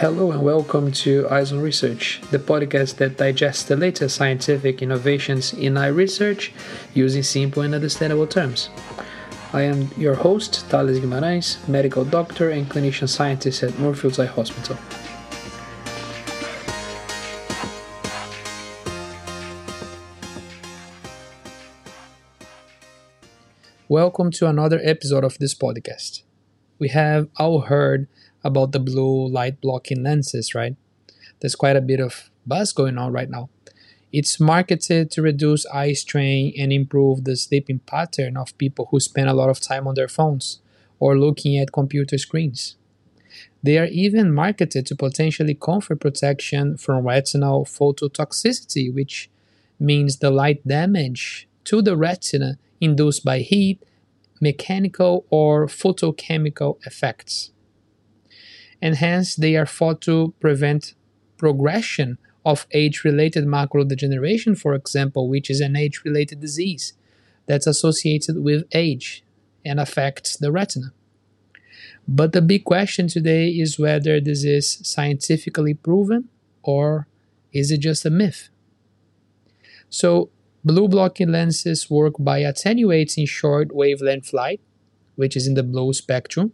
Hello and welcome to Eyes on Research, the podcast that digests the latest scientific innovations in eye research using simple and understandable terms. I am your host, Thales Guimarães, medical doctor and clinician scientist at Moorfields Eye Hospital. Welcome to another episode of this podcast. We have all heard about the blue light blocking lenses, right? There's quite a bit of buzz going on right now. It's marketed to reduce eye strain and improve the sleeping pattern of people who spend a lot of time on their phones or looking at computer screens. They are even marketed to potentially confer protection from retinal phototoxicity, which means the light damage to the retina induced by heat, mechanical, or photochemical effects. And hence, they are thought to prevent progression of age related macular degeneration, for example, which is an age related disease that's associated with age and affects the retina. But the big question today is whether this is scientifically proven or is it just a myth? So, Blue blocking lenses work by attenuating short wavelength light, which is in the blue spectrum.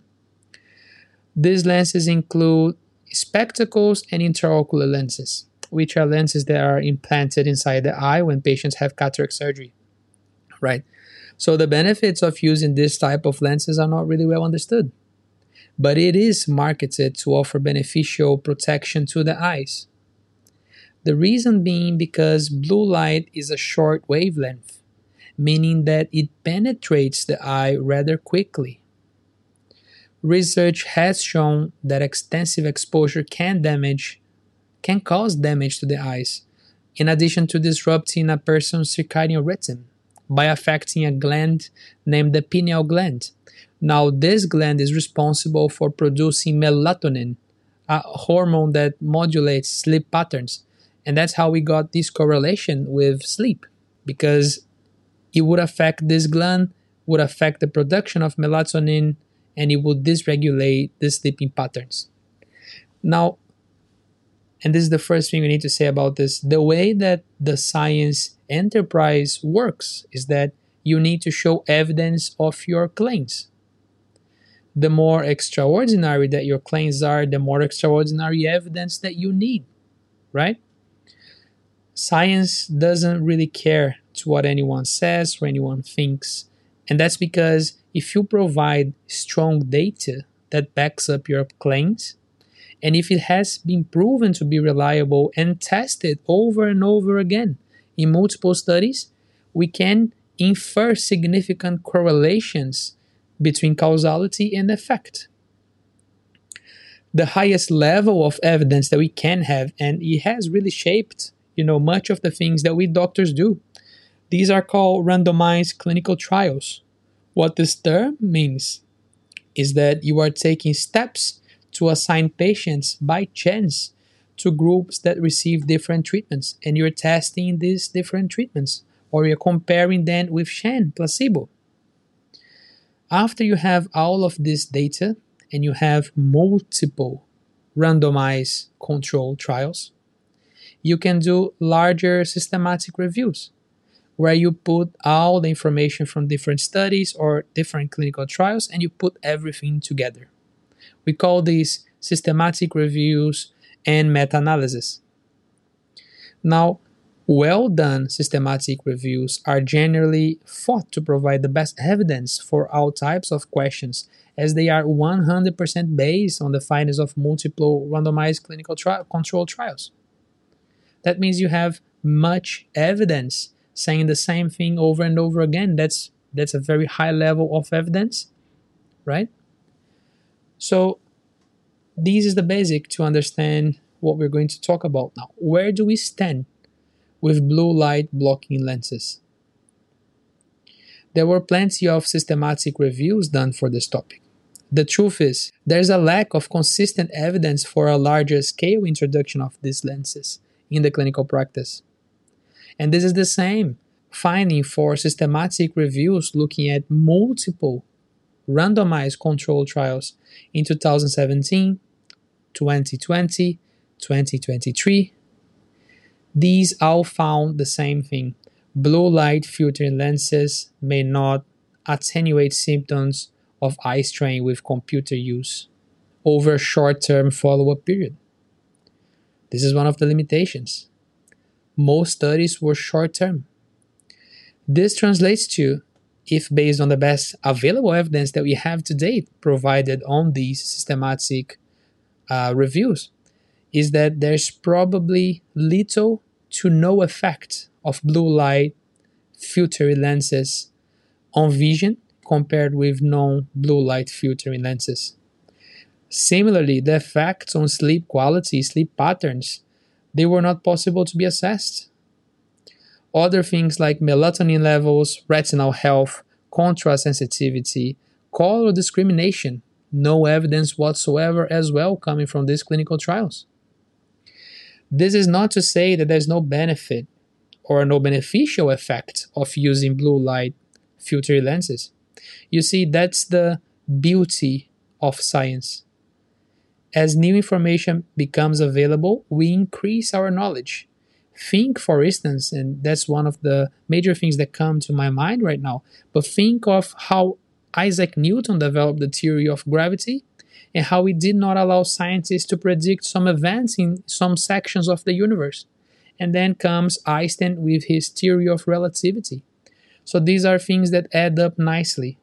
These lenses include spectacles and intraocular lenses, which are lenses that are implanted inside the eye when patients have cataract surgery. Right? So the benefits of using this type of lenses are not really well understood. But it is marketed to offer beneficial protection to the eyes. The reason being because blue light is a short wavelength, meaning that it penetrates the eye rather quickly. Research has shown that extensive exposure can damage can cause damage to the eyes, in addition to disrupting a person's circadian rhythm by affecting a gland named the pineal gland. Now, this gland is responsible for producing melatonin, a hormone that modulates sleep patterns and that's how we got this correlation with sleep, because it would affect this gland, would affect the production of melatonin, and it would dysregulate the sleeping patterns. Now, and this is the first thing we need to say about this the way that the science enterprise works is that you need to show evidence of your claims. The more extraordinary that your claims are, the more extraordinary evidence that you need, right? science doesn't really care to what anyone says or anyone thinks. And that's because if you provide strong data that backs up your claims, and if it has been proven to be reliable and tested over and over again in multiple studies, we can infer significant correlations between causality and effect. The highest level of evidence that we can have, and it has really shaped you know much of the things that we doctors do. These are called randomized clinical trials. What this term means is that you are taking steps to assign patients by chance to groups that receive different treatments and you're testing these different treatments or you're comparing them with sham placebo. After you have all of this data and you have multiple randomized control trials, you can do larger systematic reviews where you put all the information from different studies or different clinical trials and you put everything together. We call these systematic reviews and meta analysis. Now, well done systematic reviews are generally thought to provide the best evidence for all types of questions, as they are 100% based on the findings of multiple randomized clinical tri- control trials that means you have much evidence saying the same thing over and over again. That's that's a very high level of evidence, right? So this is the basic to understand what we're going to talk about now. Where do we stand with blue light blocking lenses? There were plenty of systematic reviews done for this topic. The truth is, there's a lack of consistent evidence for a larger scale introduction of these lenses in the clinical practice. And this is the same finding for systematic reviews looking at multiple randomized control trials in 2017, 2020, 2023. These all found the same thing. Blue light filtering lenses may not attenuate symptoms of eye strain with computer use over a short term follow up period. This is one of the limitations. Most studies were short term. This translates to if based on the best available evidence that we have to date provided on these systematic uh, reviews, is that there's probably little to no effect of blue light filtering lenses on vision compared with non blue light filtering lenses. Similarly, the effects on sleep quality, sleep patterns, they were not possible to be assessed. Other things like melatonin levels, retinal health, contrast sensitivity, color discrimination, no evidence whatsoever as well coming from these clinical trials. This is not to say that there's no benefit or no beneficial effect of using blue light filter lenses. You see, that's the beauty of science. As new information becomes available, we increase our knowledge. Think, for instance, and that's one of the major things that come to my mind right now, but think of how Isaac Newton developed the theory of gravity and how he did not allow scientists to predict some events in some sections of the universe. And then comes Einstein with his theory of relativity. So these are things that add up nicely.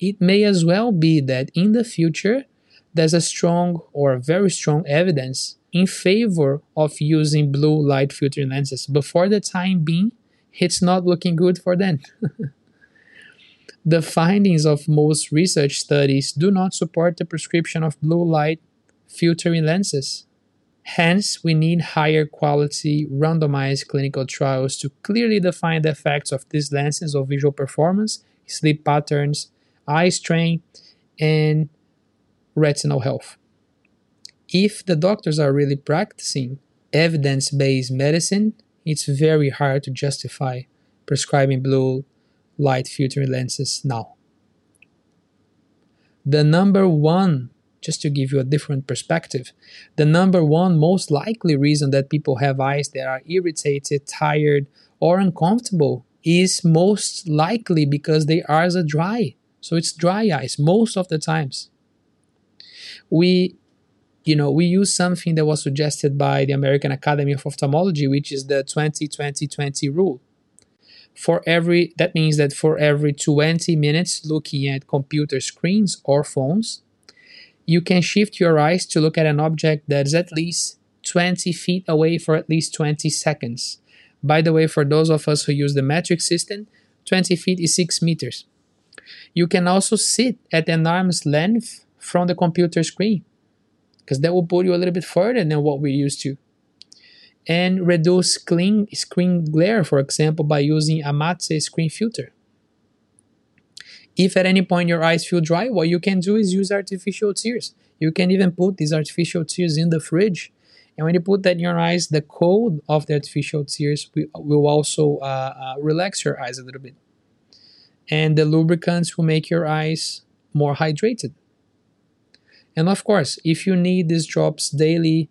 It may as well be that in the future, there's a strong or very strong evidence in favor of using blue light filtering lenses. But for the time being, it's not looking good for them. the findings of most research studies do not support the prescription of blue light filtering lenses. Hence, we need higher quality randomized clinical trials to clearly define the effects of these lenses on visual performance, sleep patterns, eye strain, and retinal health. If the doctors are really practicing evidence based medicine, it's very hard to justify prescribing blue light filtering lenses now. The number one, just to give you a different perspective, the number one most likely reason that people have eyes that are irritated, tired, or uncomfortable is most likely because they are dry. So it's dry eyes most of the times we you know we use something that was suggested by the american academy of ophthalmology which is the 20-20-20 rule. For every that means that for every 20 minutes looking at computer screens or phones you can shift your eyes to look at an object that is at least 20 feet away for at least 20 seconds. By the way for those of us who use the metric system 20 feet is 6 meters. You can also sit at an arm's length from the computer screen because that will put you a little bit further than what we're used to. And reduce screen, screen glare, for example, by using a matte screen filter. If at any point your eyes feel dry, what you can do is use artificial tears. You can even put these artificial tears in the fridge. And when you put that in your eyes, the cold of the artificial tears will also uh, uh, relax your eyes a little bit. And the lubricants will make your eyes more hydrated. And of course, if you need these drops daily,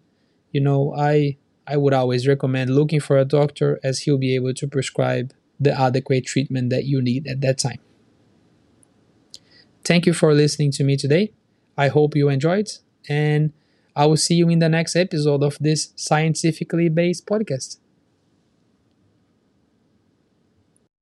you know, I I would always recommend looking for a doctor as he'll be able to prescribe the adequate treatment that you need at that time. Thank you for listening to me today. I hope you enjoyed, and I will see you in the next episode of this scientifically based podcast.